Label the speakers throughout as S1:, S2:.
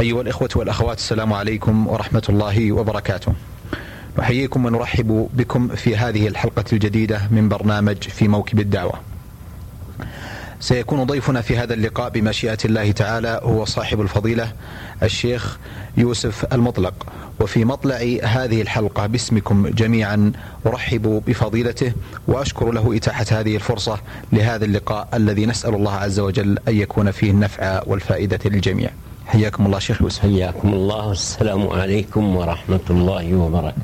S1: أيها الإخوة والأخوات السلام عليكم ورحمة الله وبركاته. نحييكم ونرحب بكم في هذه الحلقة الجديدة من برنامج في موكب الدعوة. سيكون ضيفنا في هذا اللقاء بمشيئة الله تعالى هو صاحب الفضيلة الشيخ يوسف المطلق. وفي مطلع هذه الحلقة باسمكم جميعا أرحب بفضيلته وأشكر له إتاحة هذه الفرصة لهذا اللقاء الذي نسأل الله عز وجل أن يكون فيه النفع والفائدة للجميع. حياكم الله شيخ يوسف
S2: حياكم الله والسلام عليكم ورحمة الله وبركاته.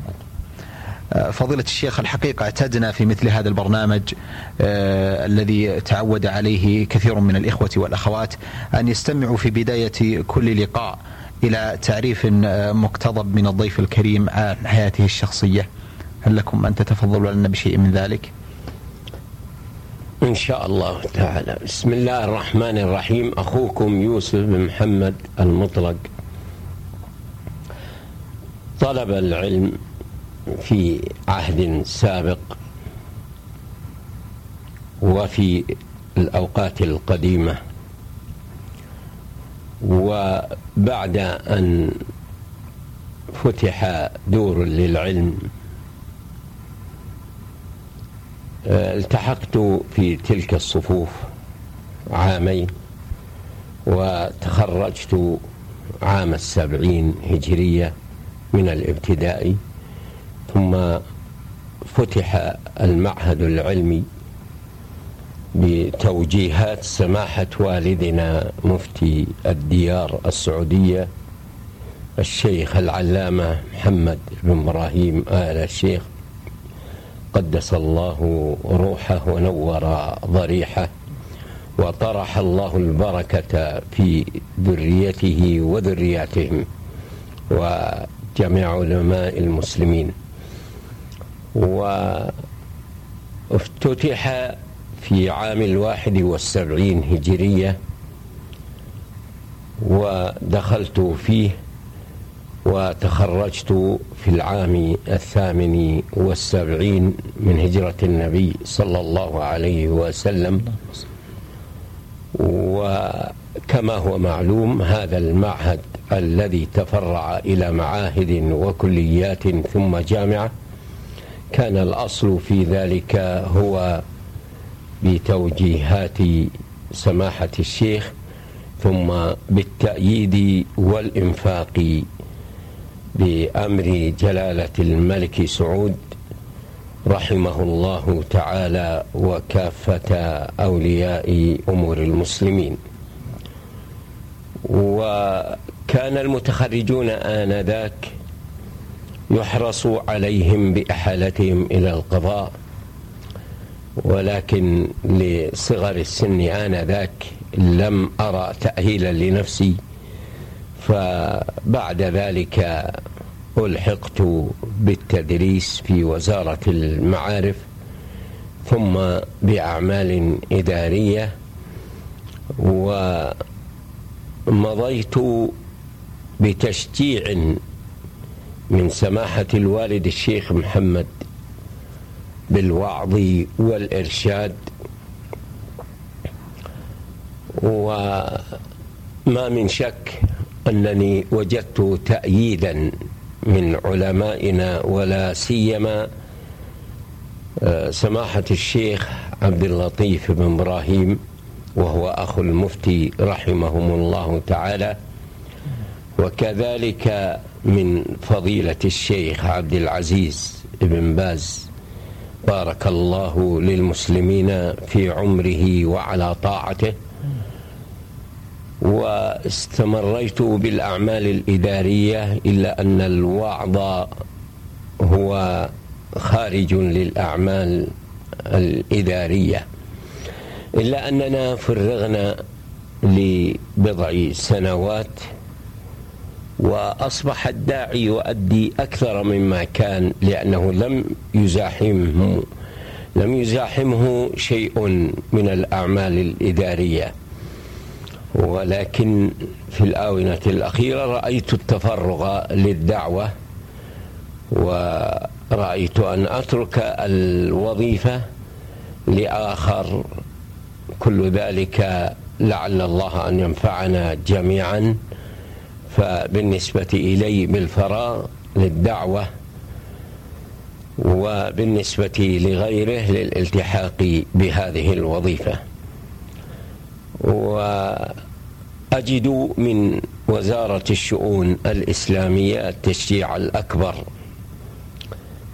S1: آه، فضيلة الشيخ الحقيقة اعتدنا في مثل هذا البرنامج آه الذي تعود عليه كثير من الإخوة والأخوات أن يستمعوا في بداية كل لقاء إلى تعريف آه مقتضب من الضيف الكريم عن حياته الشخصية. هل لكم أن تتفضلوا لنا بشيء من ذلك؟
S2: إن شاء الله تعالى. بسم الله الرحمن الرحيم. أخوكم يوسف بن محمد المطلق. طلب العلم في عهد سابق وفي الأوقات القديمة. وبعد أن فتح دور للعلم التحقت في تلك الصفوف عامين وتخرجت عام السبعين هجرية من الابتدائي ثم فتح المعهد العلمي بتوجيهات سماحة والدنا مفتي الديار السعودية الشيخ العلامة محمد بن إبراهيم آل الشيخ قدس الله روحه ونور ضريحه وطرح الله البركة في ذريته وذرياتهم وجميع علماء المسلمين. وافتتح في عام الواحد والسبعين هجرية ودخلت فيه وتخرجت في العام الثامن والسبعين من هجرة النبي صلى الله عليه وسلم. وكما هو معلوم هذا المعهد الذي تفرع إلى معاهد وكليات ثم جامعة كان الأصل في ذلك هو بتوجيهات سماحة الشيخ ثم بالتأييد والإنفاق بأمر جلالة الملك سعود رحمه الله تعالى وكافة أولياء أمور المسلمين. وكان المتخرجون آنذاك يحرص عليهم بإحالتهم إلى القضاء ولكن لصغر السن آنذاك لم أرى تأهيلا لنفسي. فبعد ذلك ألحقت بالتدريس في وزارة المعارف ثم بأعمال إدارية ومضيت بتشجيع من سماحة الوالد الشيخ محمد بالوعظ والإرشاد. وما من شك أنني وجدت تأييدا من علمائنا ولا سيما آه، سماحة الشيخ عبد اللطيف بن إبراهيم وهو أخو المفتي رحمهم الله تعالى وكذلك من فضيلة الشيخ عبد العزيز بن باز. بارك الله للمسلمين في عمره وعلى طاعته. واستمريت بالأعمال الإدارية إلا أن الوعظ هو خارج للأعمال الإدارية. إلا أننا فرغنا لبضع سنوات وأصبح الداعي يؤدي أكثر مما كان لأنه لم يزاحمه لم يزاحمه شيء من الأعمال الإدارية. ولكن في الآونة الأخيرة رأيت التفرغ للدعوة ورأيت أن أترك الوظيفة لآخر كل ذلك لعل الله أن ينفعنا جميعا. فبالنسبة إلي بالفراغ للدعوة وبالنسبة لغيره للالتحاق بهذه الوظيفة. وأجد من وزارة الشؤون الإسلامية التشجيع الأكبر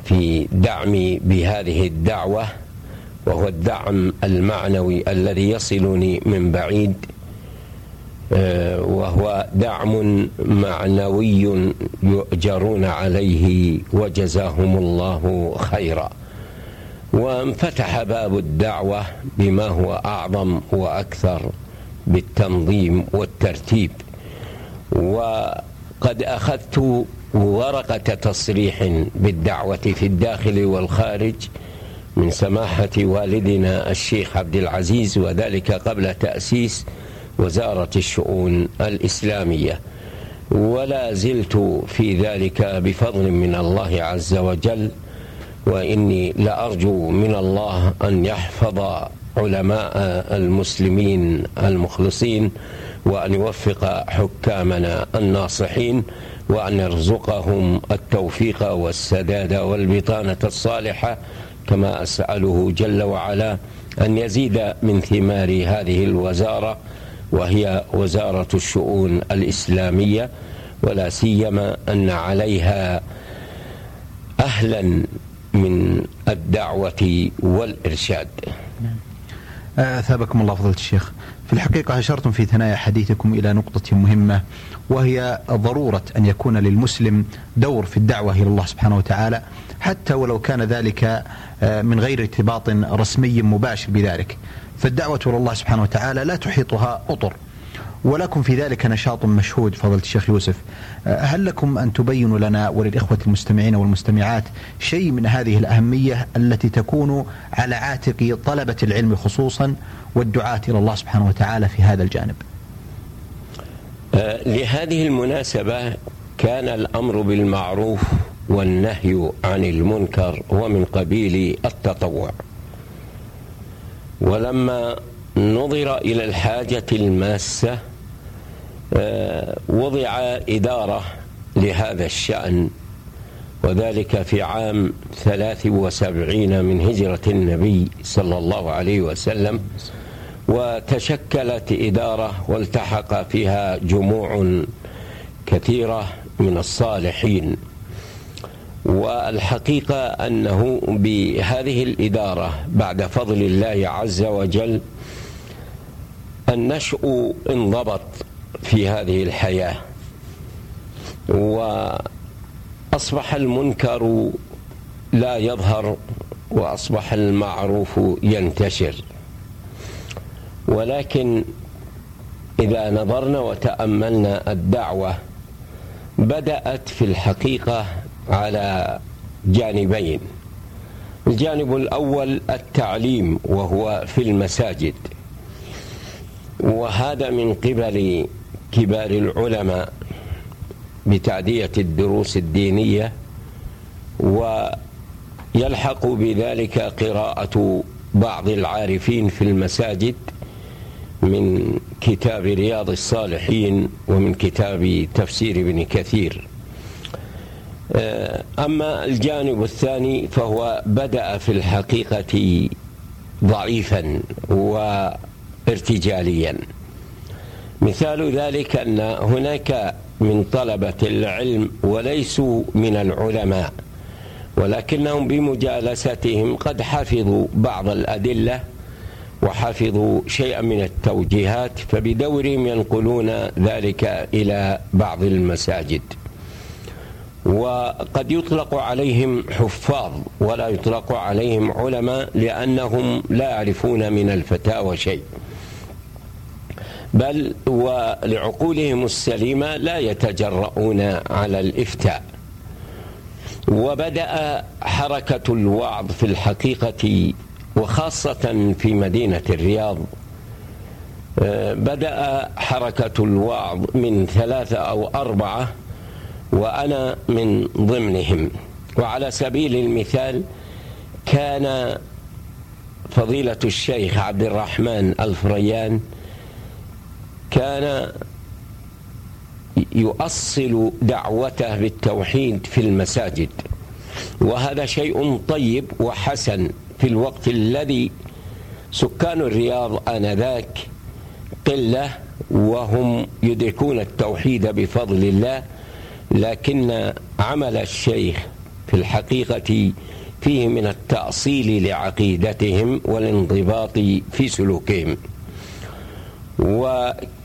S2: في دعمي بهذه الدعوة وهو الدعم المعنوي الذي يصلني من بعيد وهو دعم معنوي يؤجرون عليه وجزاهم الله خيرا. وانفتح باب الدعوة بما هو أعظم وأكثر بالتنظيم والترتيب. وقد أخذت ورقة تصريح بالدعوة في الداخل والخارج من سماحة والدنا الشيخ عبد العزيز وذلك قبل تأسيس وزارة الشؤون الإسلامية. ولا زلت في ذلك بفضل من الله عز وجل وإني لأرجو من الله أن يحفظ علماء المسلمين المخلصين وأن يوفق حكامنا الناصحين وأن يرزقهم التوفيق والسداد والبطانة الصالحة كما أسأله جل وعلا أن يزيد من ثمار هذه الوزارة وهي وزارة الشؤون الإسلامية ولا سيما أن عليها أهلا من الدعوة والإرشاد.
S1: أثابكم الله فضيلة الشيخ. في الحقيقة أشرتم في ثنايا حديثكم إلى نقطة مهمة وهي ضرورة أن يكون للمسلم دور في الدعوة إلى الله سبحانه وتعالى حتى ولو كان ذلك آه، من غير ارتباط رسمي مباشر بذلك. فالدعوة إلى الله سبحانه وتعالى لا تحيطها أطر. ولكم في ذلك نشاط مشهود فضلة الشيخ يوسف. آه، هل لكم أن تبينوا لنا وللإخوة المستمعين والمستمعات شيء من هذه الأهمية التي تكون على عاتق طلبة العلم خصوصا والدعاة إلى الله سبحانه وتعالى في هذا الجانب؟
S2: آه، لهذه المناسبة كان الأمر بالمعروف والنهي عن المنكر ومن قبيل التطوع. ولما نظر إلى الحاجة الماسة وضع إدارة لهذا الشأن وذلك في عام ثلاث وسبعين من هجرة النبي صلى الله عليه وسلم وتشكلت إدارة والتحق فيها جموع كثيرة من الصالحين. والحقيقة أنه بهذه الإدارة بعد فضل الله عز وجل النشء انضبط. في هذه الحياة. وأصبح المنكر لا يظهر وأصبح المعروف ينتشر. ولكن إذا نظرنا وتأملنا الدعوة بدأت في الحقيقة على جانبين. الجانب الأول التعليم وهو في المساجد. وهذا من قبل كبار العلماء بتعدية الدروس الدينية ويلحق بذلك قراءة بعض العارفين في المساجد من كتاب رياض الصالحين ومن كتاب تفسير ابن كثير. أما الجانب الثاني فهو بدأ في الحقيقة ضعيفا وارتجاليا. مثال ذلك أن هناك من طلبة العلم وليسوا من العلماء ولكنهم بمجالستهم قد حفظوا بعض الأدلة وحفظوا شيئا من التوجيهات فبدورهم ينقلون ذلك إلى بعض المساجد. وقد يطلق عليهم حفاظ ولا يطلق عليهم علماء لأنهم لا يعرفون من الفتاوى شيء. بل ولعقولهم السليمة لا يتجرؤون على الإفتاء. وبدأ حركة الوعظ في الحقيقة وخاصة في مدينة الرياض. بدأ حركة الوعظ من ثلاثة أو أربعة وأنا من ضمنهم. وعلى سبيل المثال كان فضيلة الشيخ عبد الرحمن الفريان كان يؤصل دعوته بالتوحيد في المساجد. وهذا شيء طيب وحسن في الوقت الذي سكان الرياض آنذاك قلة وهم يدركون التوحيد بفضل الله لكن عمل الشيخ في الحقيقة فيه من التأصيل لعقيدتهم والانضباط في سلوكهم. وكان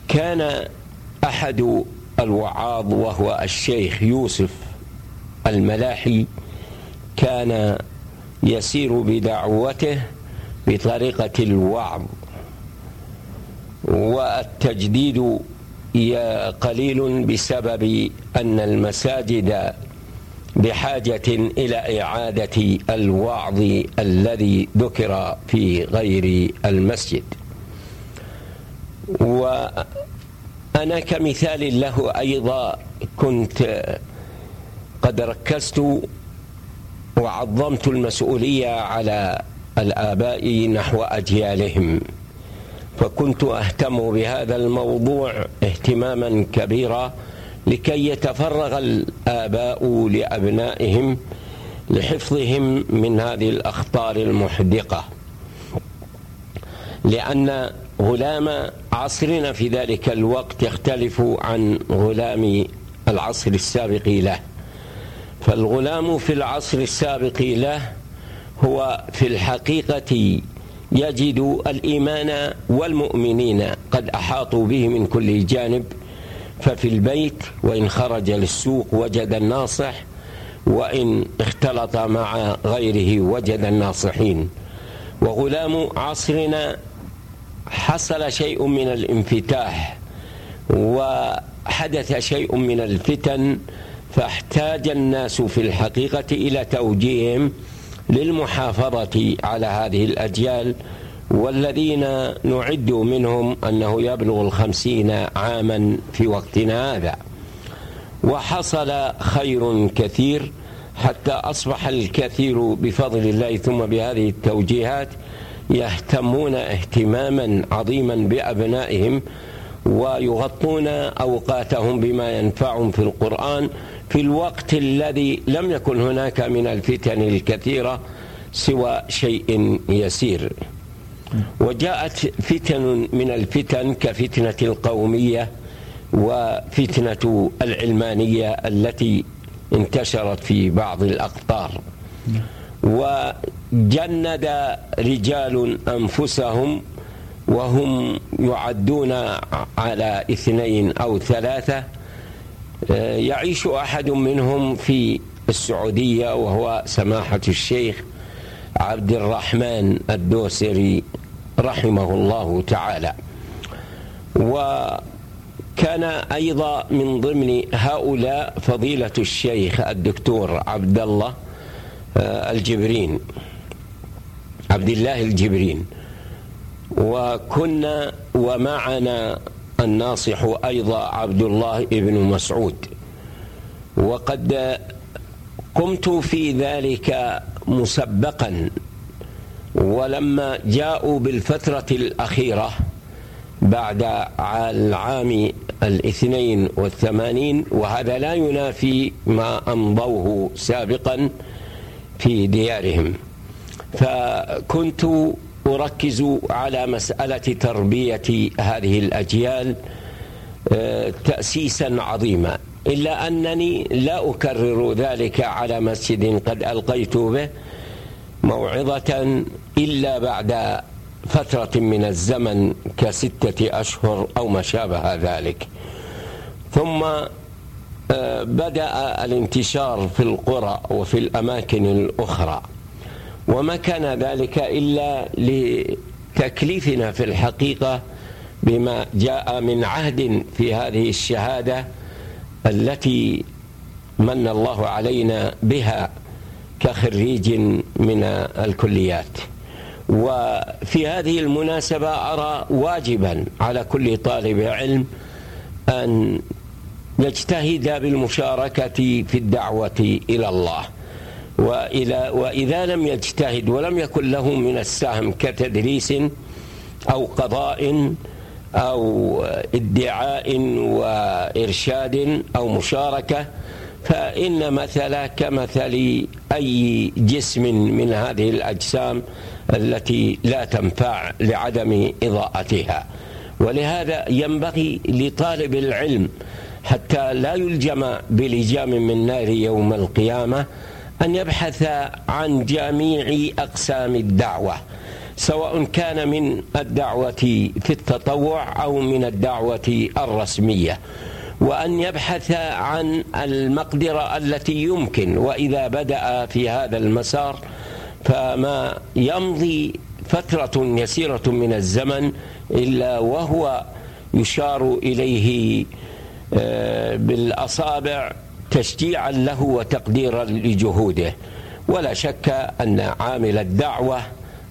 S2: أحد الوعاظ وهو الشيخ يوسف الملاحي كان يسير بدعوته بطريقة الوعظ. والتجديد قليل بسبب أن المساجد بحاجة إلى إعادة الوعظ الذي ذكر في غير المسجد. وأنا كمثال له أيضا كنت قد ركزت وعظمت المسؤولية على الآباء نحو أجيالهم فكنت أهتم بهذا الموضوع اهتماما كبيرا لكي يتفرغ الآباء لأبنائهم لحفظهم من هذه الأخطار المحدقة لأن غلام عصرنا في ذلك الوقت يختلف عن غلام العصر السابق له. فالغلام في العصر السابق له هو في الحقيقة يجد الإيمان والمؤمنين قد أحاطوا به من كل جانب ففي البيت وإن خرج للسوق وجد الناصح وإن اختلط مع غيره وجد الناصحين. وغلام عصرنا حصل شيء من الانفتاح وحدث شيء من الفتن فاحتاج الناس في الحقيقة إلى توجيههم للمحافظة على هذه الأجيال والذين نعد منهم أنه يبلغ الخمسين عاما في وقتنا هذا. وحصل خير كثير حتى أصبح الكثير بفضل الله ثم بهذه التوجيهات يهتمون اهتماما عظيما بأبنائهم ويغطون أوقاتهم بما ينفعهم في القرآن في الوقت الذي لم يكن هناك من الفتن الكثيرة سوى شيء يسير. وجاءت فتن من الفتن كفتنة القومية وفتنة العلمانية التي انتشرت في بعض الأقطار. وجند رجال أنفسهم وهم يعدون على اثنين أو ثلاثة. يعيش أحد منهم في السعودية وهو سماحة الشيخ عبد الرحمن الدوسري رحمه الله تعالى. وكان أيضا من ضمن هؤلاء فضيلة الشيخ الدكتور عبد الله آه، الجبرين عبد الله الجبرين. وكنا ومعنا الناصح أيضا عبد الله بن مسعود. وقد قمت في ذلك مسبقا. ولما جاءوا بالفترة الأخيرة بعد العام الاثنين والثمانين وهذا لا ينافي ما أمضوه سابقا. في ديارهم. فكنت أركز على مسألة تربية هذه الأجيال آه، تأسيسا عظيما. إلا أنني لا أكرر ذلك على مسجد قد ألقيت به موعظة إلا بعد فترة من الزمن كستة أشهر أو ما شابه ذلك. ثم بدأ الانتشار في القرى وفي الأماكن الأخرى وما كان ذلك إلا لتكليفنا في الحقيقة بما جاء من عهد في هذه الشهادة التي من الله علينا بها كخريج من الكليات. وفي هذه المناسبة أرى واجبا على كل طالب علم أن يجتهد بالمشاركة في الدعوة إلى الله. وإذا, وإذا لم يجتهد ولم يكن له من السهم كتدريس أو قضاء أو ادعاء وإرشاد أو مشاركة فإن مثل كمثل أي جسم من هذه الأجسام التي لا تنفع لعدم إضاءتها. ولهذا ينبغي لطالب العلم حتى لا يلجم بلجام من نار يوم القيامة أن يبحث عن جميع أقسام الدعوة سواء كان من الدعوة في التطوع أو من الدعوة الرسمية وأن يبحث عن المقدرة التي يمكن وإذا بدأ في هذا المسار فما يمضي فترة يسيرة من الزمن إلا وهو يشار إليه آه، بالأصابع تشجيعا له وتقديرا لجهوده. ولا شك أن عامل الدعوة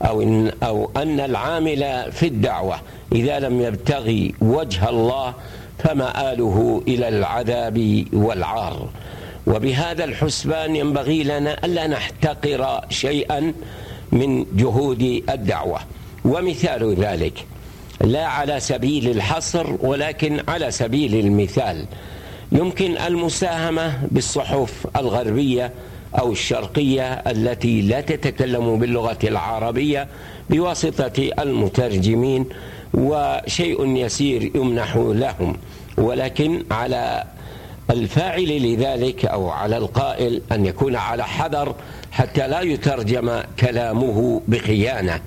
S2: أو إن, أو أن العامل في الدعوة. إذا لم يبتغي وجه الله فمآله إلى العذاب والعار. وبهذا الحسبان ينبغي لنا ألا نحتقر شيئا من جهود الدعوة. ومثال ذلك لا على سبيل الحصر ولكن على سبيل المثال. يمكن المساهمة بالصحف الغربية أو الشرقية التي لا تتكلم باللغة العربية بواسطة المترجمين وشيء يسير يمنح لهم. ولكن على الفاعل لذلك أو على القائل أن يكون على حذر حتى لا يترجم كلامه بخيانة.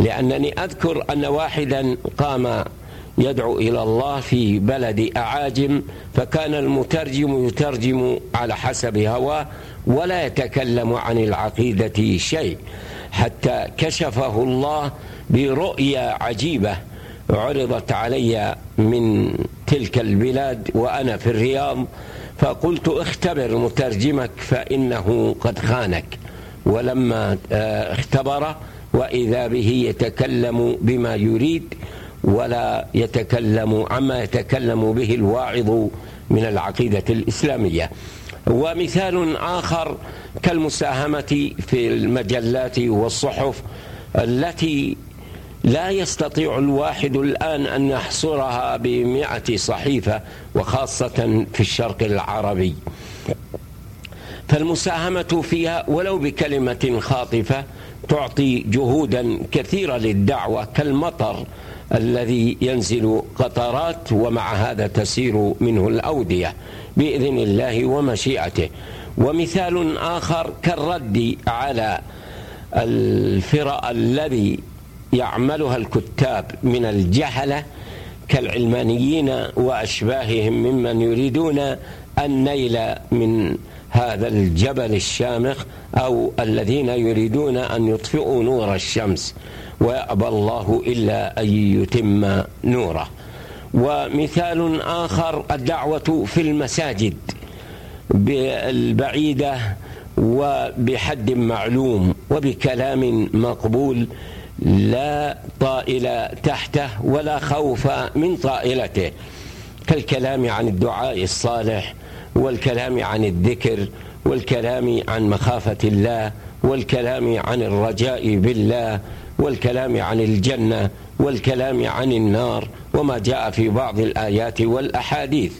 S2: لأنني أذكر أن واحدا قام يدعو إلى الله في بلد أعاجم فكان المترجم يترجم على حسب هواه ولا يتكلم عن العقيدة شيء حتى كشفه الله برؤيا عجيبة عرضت علي من تلك البلاد وأنا في الرياض فقلت اختبر مترجمك فإنه قد خانك. ولما آه، اختبر وإذا به يتكلم بما يريد ولا يتكلم عما يتكلم به الواعظ من العقيدة الإسلامية. ومثال آخر كالمساهمة في المجلات والصحف التي لا يستطيع الواحد الآن أن يحصرها بمئة صحيفة وخاصة في الشرق العربي. فالمساهمة فيها ولو بكلمة خاطفة تعطي جهودا كثيرة للدعوة كالمطر الذي ينزل قطرات ومع هذا تسير منه الأودية بإذن الله ومشيئته. ومثال آخر كالرد على الفرق الذي يعملها الكتاب من الجهلة كالعلمانيين وأشباههم ممن يريدون النيل من هذا الجبل الشامخ أو الذين يريدون أن يطفئوا نور الشمس ويأبى الله إلا أن يتم نوره. ومثال آخر الدعوة في المساجد البعيدة وبحد معلوم وبكلام مقبول لا طائل تحته ولا خوف من طائلته. كالكلام عن الدعاء الصالح والكلام عن الذكر والكلام عن مخافة الله والكلام عن الرجاء بالله والكلام عن الجنة والكلام عن النار وما جاء في بعض الآيات والأحاديث.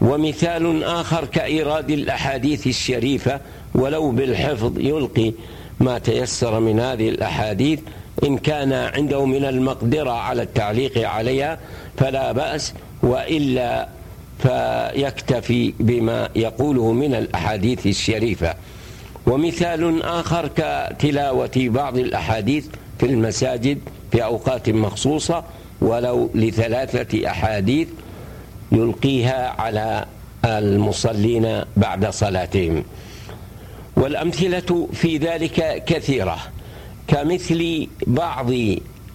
S2: ومثال آخر كإيراد الأحاديث الشريفة ولو بالحفظ يلقي ما تيسر من هذه الأحاديث إن كان عنده من المقدرة على التعليق عليها فلا بأس وإلا فيكتفي بما يقوله من الأحاديث الشريفة. ومثال آخر كتلاوة بعض الأحاديث في المساجد في أوقات مخصوصة ولو لثلاثة أحاديث يلقيها على المصلين بعد صلاتهم. والأمثلة في ذلك كثيرة كمثل بعض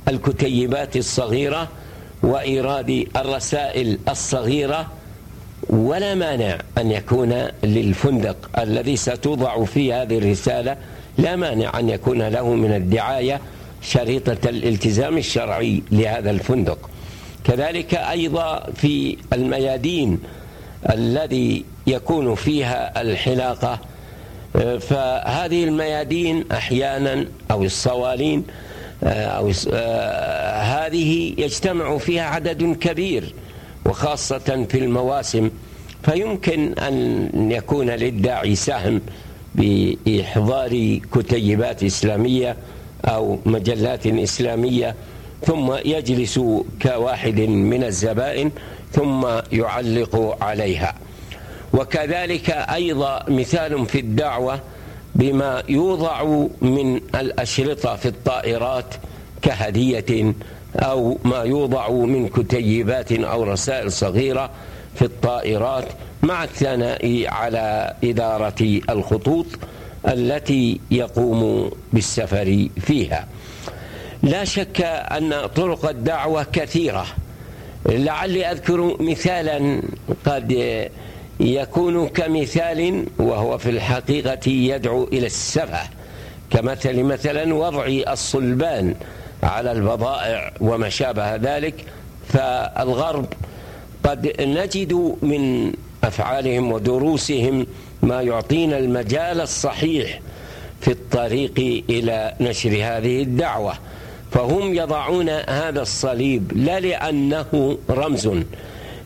S2: الكتيبات الصغيرة وإيراد الرسائل الصغيرة ولا مانع أن يكون للفندق الذي ستوضع فيه هذه الرسالة لا مانع أن يكون له من الدعاية شريطة الالتزام الشرعي لهذا الفندق. كذلك أيضا في الميادين الذي يكون فيها الحلاقة فهذه الميادين أحيانا أو الصوالين أو هذه يجتمع فيها عدد كبير. وخاصة في المواسم فيمكن أن يكون للداعي سهم بإحضار كتيبات إسلامية أو مجلات إسلامية ثم يجلس كواحد من الزبائن ثم يعلق عليها. وكذلك أيضا مثال في الدعوة بما يوضع من الأشرطة في الطائرات كهدية أو ما يوضع من كتيبات أو رسائل صغيرة في الطائرات مع الثناء على إدارة الخطوط التي يقوم بالسفر فيها. لا شك أن طرق الدعوة كثيرة. لعلي أذكر مثالا قد يكون كمثال وهو في الحقيقة يدعو إلى السفه كمثل مثلا وضع الصلبان. على البضائع وما شابه ذلك فالغرب قد نجد من أفعالهم ودروسهم ما يعطينا المجال الصحيح في الطريق إلى نشر هذه الدعوة. فهم يضعون هذا الصليب لا لأنه رمز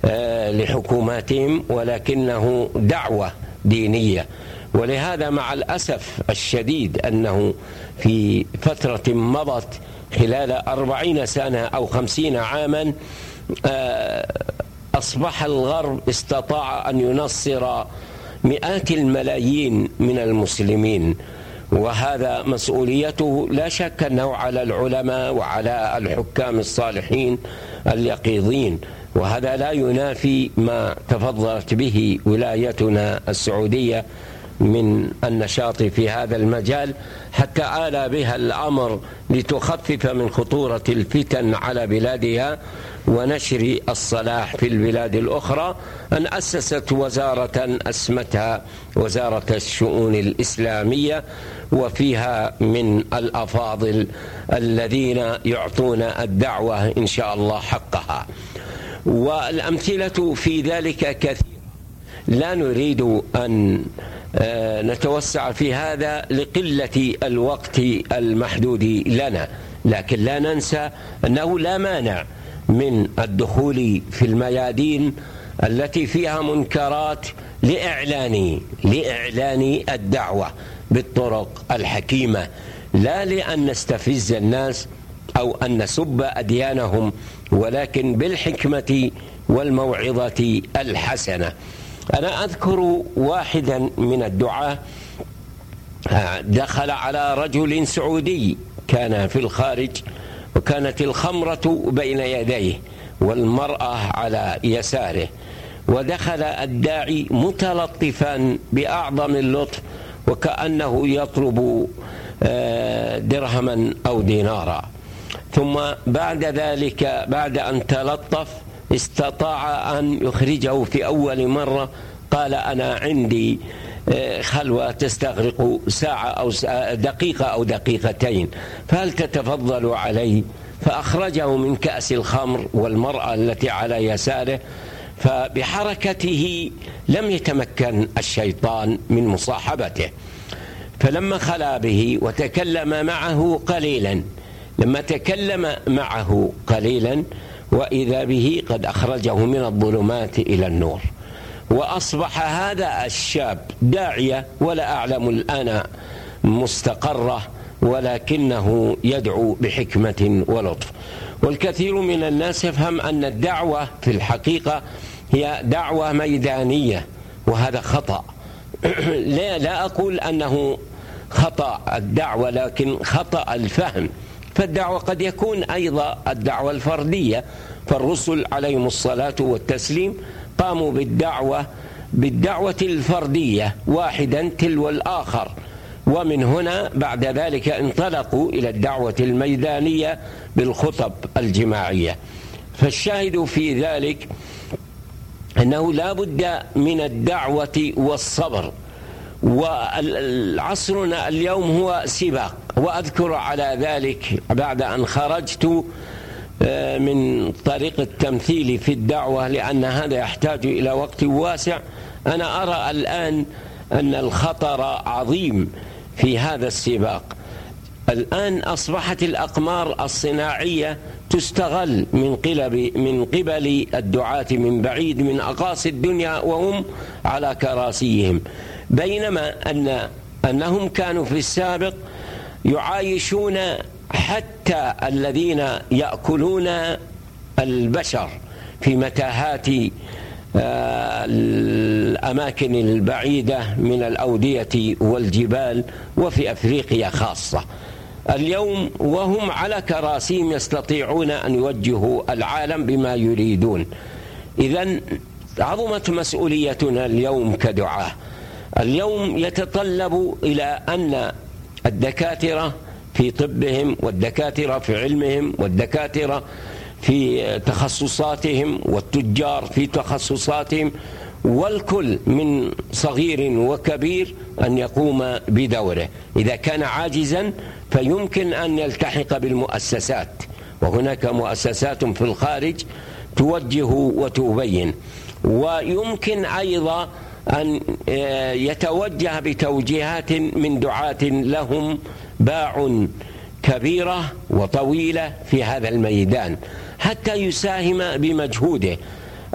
S2: آه، لحكوماتهم ولكنه دعوة دينية. ولهذا مع الأسف الشديد أنه في فترة مضت خلال أربعين سنة أو خمسين عاما آه، أصبح الغرب استطاع أن ينصر مئات الملايين من المسلمين وهذا مسؤوليته لا شك أنه على العلماء وعلى الحكام الصالحين اليقظين وهذا لا ينافي ما تفضلت به ولايتنا السعودية من النشاط في هذا المجال حتى آل بها الأمر لتخفف من خطورة الفتن على بلادها ونشر الصلاح في البلاد الأخرى أن أسست وزارة أسمتها وزارة الشؤون الإسلامية وفيها من الأفاضل الذين يعطون الدعوة إن شاء الله حقها. والأمثلة في ذلك كثير لا نريد أن نتوسع في هذا لقلة الوقت المحدود لنا. لكن لا ننسى أنه لا مانع من الدخول في الميادين التي فيها منكرات لإعلان لإعلان الدعوة بالطرق الحكيمة. لا لأن نستفز الناس أو أن نسب أديانهم ولكن بالحكمة والموعظة الحسنة. أنا أذكر واحدا من الدعاة دخل على رجل سعودي كان في الخارج وكانت الخمرة بين يديه والمرأة على يساره ودخل الداعي متلطفا بأعظم اللطف وكأنه يطلب آه، درهما أو دينارا. ثم بعد ذلك بعد أن تلطف استطاع أن يخرجه في أول مرة. قال أنا عندي آه، خلوة تستغرق ساعة أو دقيقة أو دقيقتين. فهل تتفضل علي فأخرجه من كأس الخمر والمرأة التي على يساره. فبحركته لم يتمكن الشيطان من مصاحبته. فلما خلا به وتكلم معه قليلا لما تكلم معه قليلا وإذا به قد أخرجه من الظلمات إلى النور. وأصبح هذا الشاب داعية ولا أعلم الآن مستقرة ولكنه يدعو بحكمة ولطف. والكثير من الناس يفهم أن الدعوة في الحقيقة هي دعوة ميدانية وهذا خطأ. لا لا أقول أنه خطأ الدعوة لكن خطأ الفهم. فالدعوة قد يكون أيضا الدعوة الفردية. فالرسل عليهم الصلاة والتسليم قاموا بالدعوة بالدعوة الفردية واحدا تلو الآخر. ومن هنا بعد ذلك انطلقوا إلى الدعوة الميدانية بالخطب الجماعية. فالشاهد في ذلك أنه لا بد من الدعوة والصبر. وعصرنا اليوم هو سباق. وأذكر على ذلك بعد أن خرجت آه، من طريق التمثيل في الدعوة لأن هذا يحتاج إلى وقت واسع. أنا أرى الآن أن الخطر عظيم في هذا السباق. الآن أصبحت الأقمار الصناعية تستغل من قلب من قبل الدعاة من بعيد من أقاصي الدنيا وهم على كراسيهم. بينما أن أنهم كانوا في السابق يعايشون حتى الذين يأكلون البشر في متاهات آه، الأماكن البعيدة من الأودية والجبال وفي أفريقيا خاصة. اليوم وهم على كراسيهم يستطيعون أن يوجهوا العالم بما يريدون. إذا عظمت مسؤوليتنا اليوم كدعاة. اليوم يتطلب إلى أن الدكاترة في طبهم والدكاترة في علمهم والدكاترة في تخصصاتهم والتجار في تخصصاتهم والكل من صغير وكبير أن يقوم بدوره. إذا كان عاجزا فيمكن أن يلتحق بالمؤسسات. وهناك مؤسسات في الخارج توجه وتبين. ويمكن أيضا أن آه، يتوجه بتوجيهات من دعاة لهم باع كبيرة وطويلة في هذا الميدان حتى يساهم بمجهوده.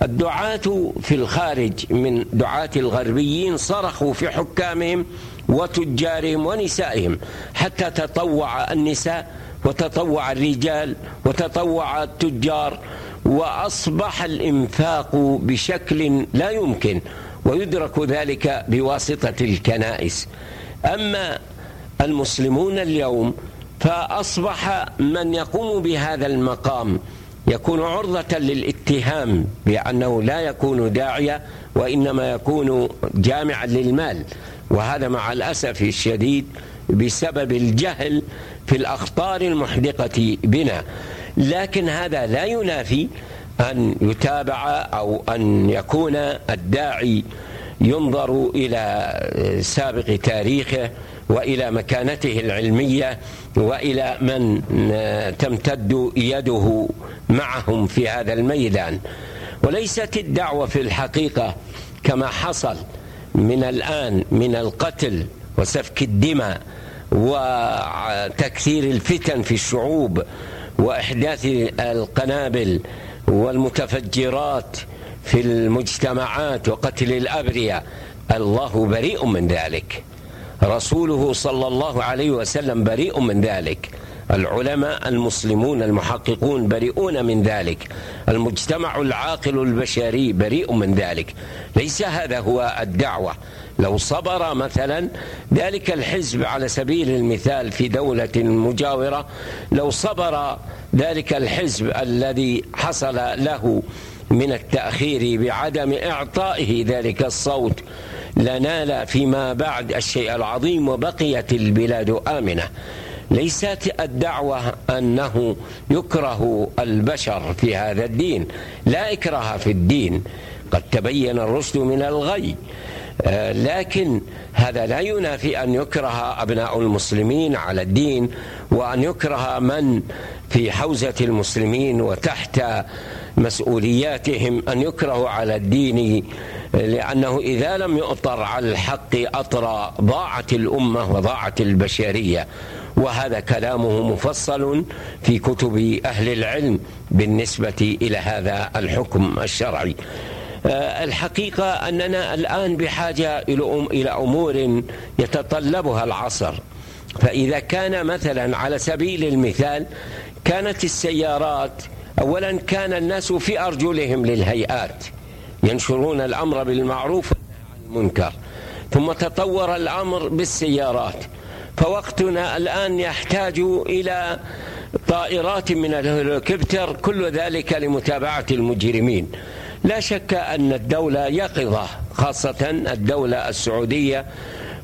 S2: الدعاة في الخارج من دعاة الغربيين صرخوا في حكامهم وتجارهم ونسائهم حتى تطوع النساء وتطوع الرجال وتطوع التجار وأصبح الإنفاق بشكل لا يمكن. ويدرك ذلك بواسطة الكنائس. أما المسلمون اليوم فأصبح من يقوم بهذا المقام يكون عرضة للاتهام بأنه لا يكون داعية وإنما يكون جامعا للمال. وهذا مع الأسف الشديد بسبب الجهل في الأخطار المحدقة بنا. لكن هذا لا ينافي أن يتابع أو أن يكون الداعي ينظر إلى سابق تاريخه وإلى مكانته العلمية وإلى من تمتد يده معهم في هذا الميدان. وليست الدعوة في الحقيقة كما حصل من الآن من القتل وسفك الدماء وتكثير الفتن في الشعوب وإحداث القنابل والمتفجرات في المجتمعات وقتل الأبرياء. الله بريء من ذلك. رسوله صلى الله عليه وسلم بريء من ذلك. العلماء المسلمون المحققون بريئون من ذلك. المجتمع العاقل البشري بريء من ذلك. ليس هذا هو الدعوة. لو صبر مثلا ذلك الحزب على سبيل المثال في دولة مجاورة لو صبر ذلك الحزب الذي حصل له من التأخير بعدم إعطائه ذلك الصوت لنال فيما بعد الشيء العظيم وبقيت البلاد آمنة. ليست الدعوة أنه يكره البشر في هذا الدين لا إكراه في الدين. قد تبين الرشد من الغي. لكن هذا لا ينافي أن يكره أبناء المسلمين على الدين وأن يكره من في حوزة المسلمين وتحت مسؤولياتهم أن يكرهوا على الدين لأنه إذا لم يؤطر على الحق أطرى ضاعت الأمة وضاعت البشرية. وهذا كلامه مفصل في كتب أهل العلم بالنسبة إلى هذا الحكم الشرعي. آه، الحقيقة أننا الآن بحاجة إلى أمور يتطلبها العصر. فإذا كان مثلا على سبيل المثال كانت السيارات أولا كان الناس في أرجلهم للهيئات ينشرون الأمر بالمعروف المنكر ثم تطور الأمر بالسيارات. فوقتنا الآن يحتاج إلى طائرات من الهليكوبتر كل ذلك لمتابعة المجرمين. لا شك أن الدولة يقظة خاصة الدولة السعودية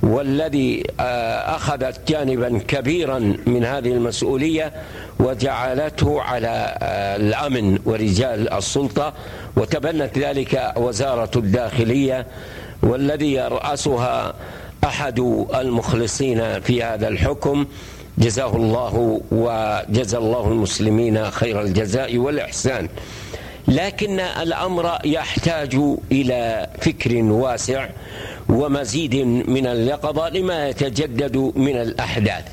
S2: والذي آه، أخذت جانبا كبيرا من هذه المسؤولية وجعلته على آه، الأمن ورجال السلطة وتبنت ذلك وزارة الداخلية والذي يرأسها أحد المخلصين في هذا الحكم جزاه الله وجزى الله المسلمين خير الجزاء والإحسان. لكن الأمر يحتاج إلى فكر واسع ومزيد من اليقظة لما يتجدد من الأحداث.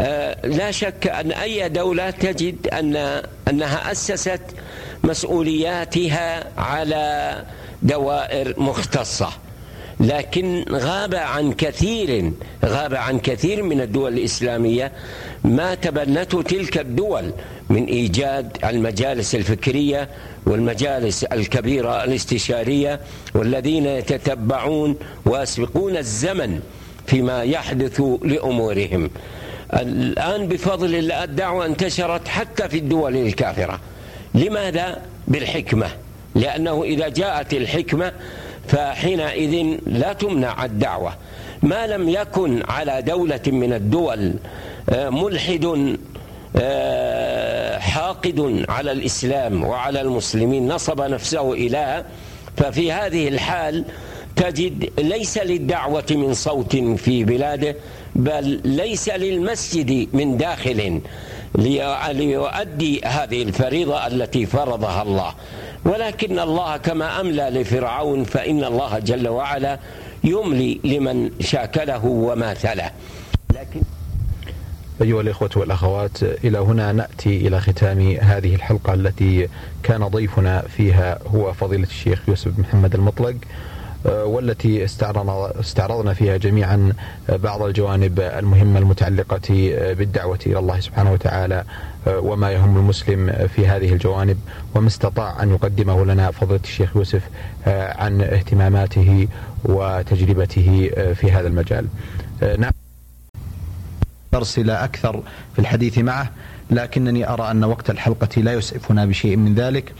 S2: آه، لا شك أن أي دولة تجد أن أنها أسست مسؤولياتها على دوائر مختصة. لكن غاب عن كثير غاب عن كثير من الدول الإسلامية. ما تبنته تلك الدول من إيجاد المجالس الفكرية والمجالس الكبيرة الاستشارية والذين يتتبعون ويسبقون الزمن فيما يحدث لأمورهم. الآن بفضل الله الدعوة انتشرت حتى في الدول الكافرة. لماذا؟ بالحكمة. لأنه إذا جاءت الحكمة فحينئذ لا تمنع الدعوة. ما لم يكن على دولة من الدول آه، ملحد آه، حاقد على الإسلام وعلى المسلمين نصب نفسه إلها ففي هذه الحال تجد ليس للدعوة من صوت في بلاده بل ليس للمسجد من داخل. ليؤدي هذه الفريضة التي فرضها الله. ولكن الله كما أملى لفرعون فإن الله جل وعلا يملي لمن شاكله وماثله. لكن
S1: أيها الإخوة والأخوات إلى هنا نأتي إلى ختام هذه الحلقة التي كان ضيفنا فيها هو فضيلة الشيخ يوسف محمد المطلق. والتي استعرضنا فيها جميعا بعض الجوانب المهمة المتعلقة بالدعوة إلى الله سبحانه وتعالى آه، وما يهم المسلم في هذه الجوانب وما استطاع أن يقدمه لنا فضيلة الشيخ يوسف آه، عن اهتماماته وتجربته في هذا المجال. نعم. أرسل أكثر في الحديث معه لكنني أرى أن وقت الحلقة لا يسعفنا بشيء من ذلك. آه،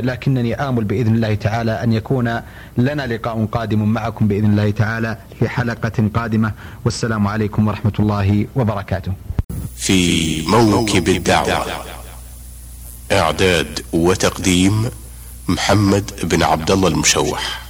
S1: لكنني آمل بإذن الله تعالى أن يكون لنا لقاء قادم معكم بإذن الله تعالى في حلقة قادمة. والسلام عليكم ورحمة الله وبركاته.
S3: في موكب الدعوة إعداد وتقديم محمد بن عبد الله المشوح.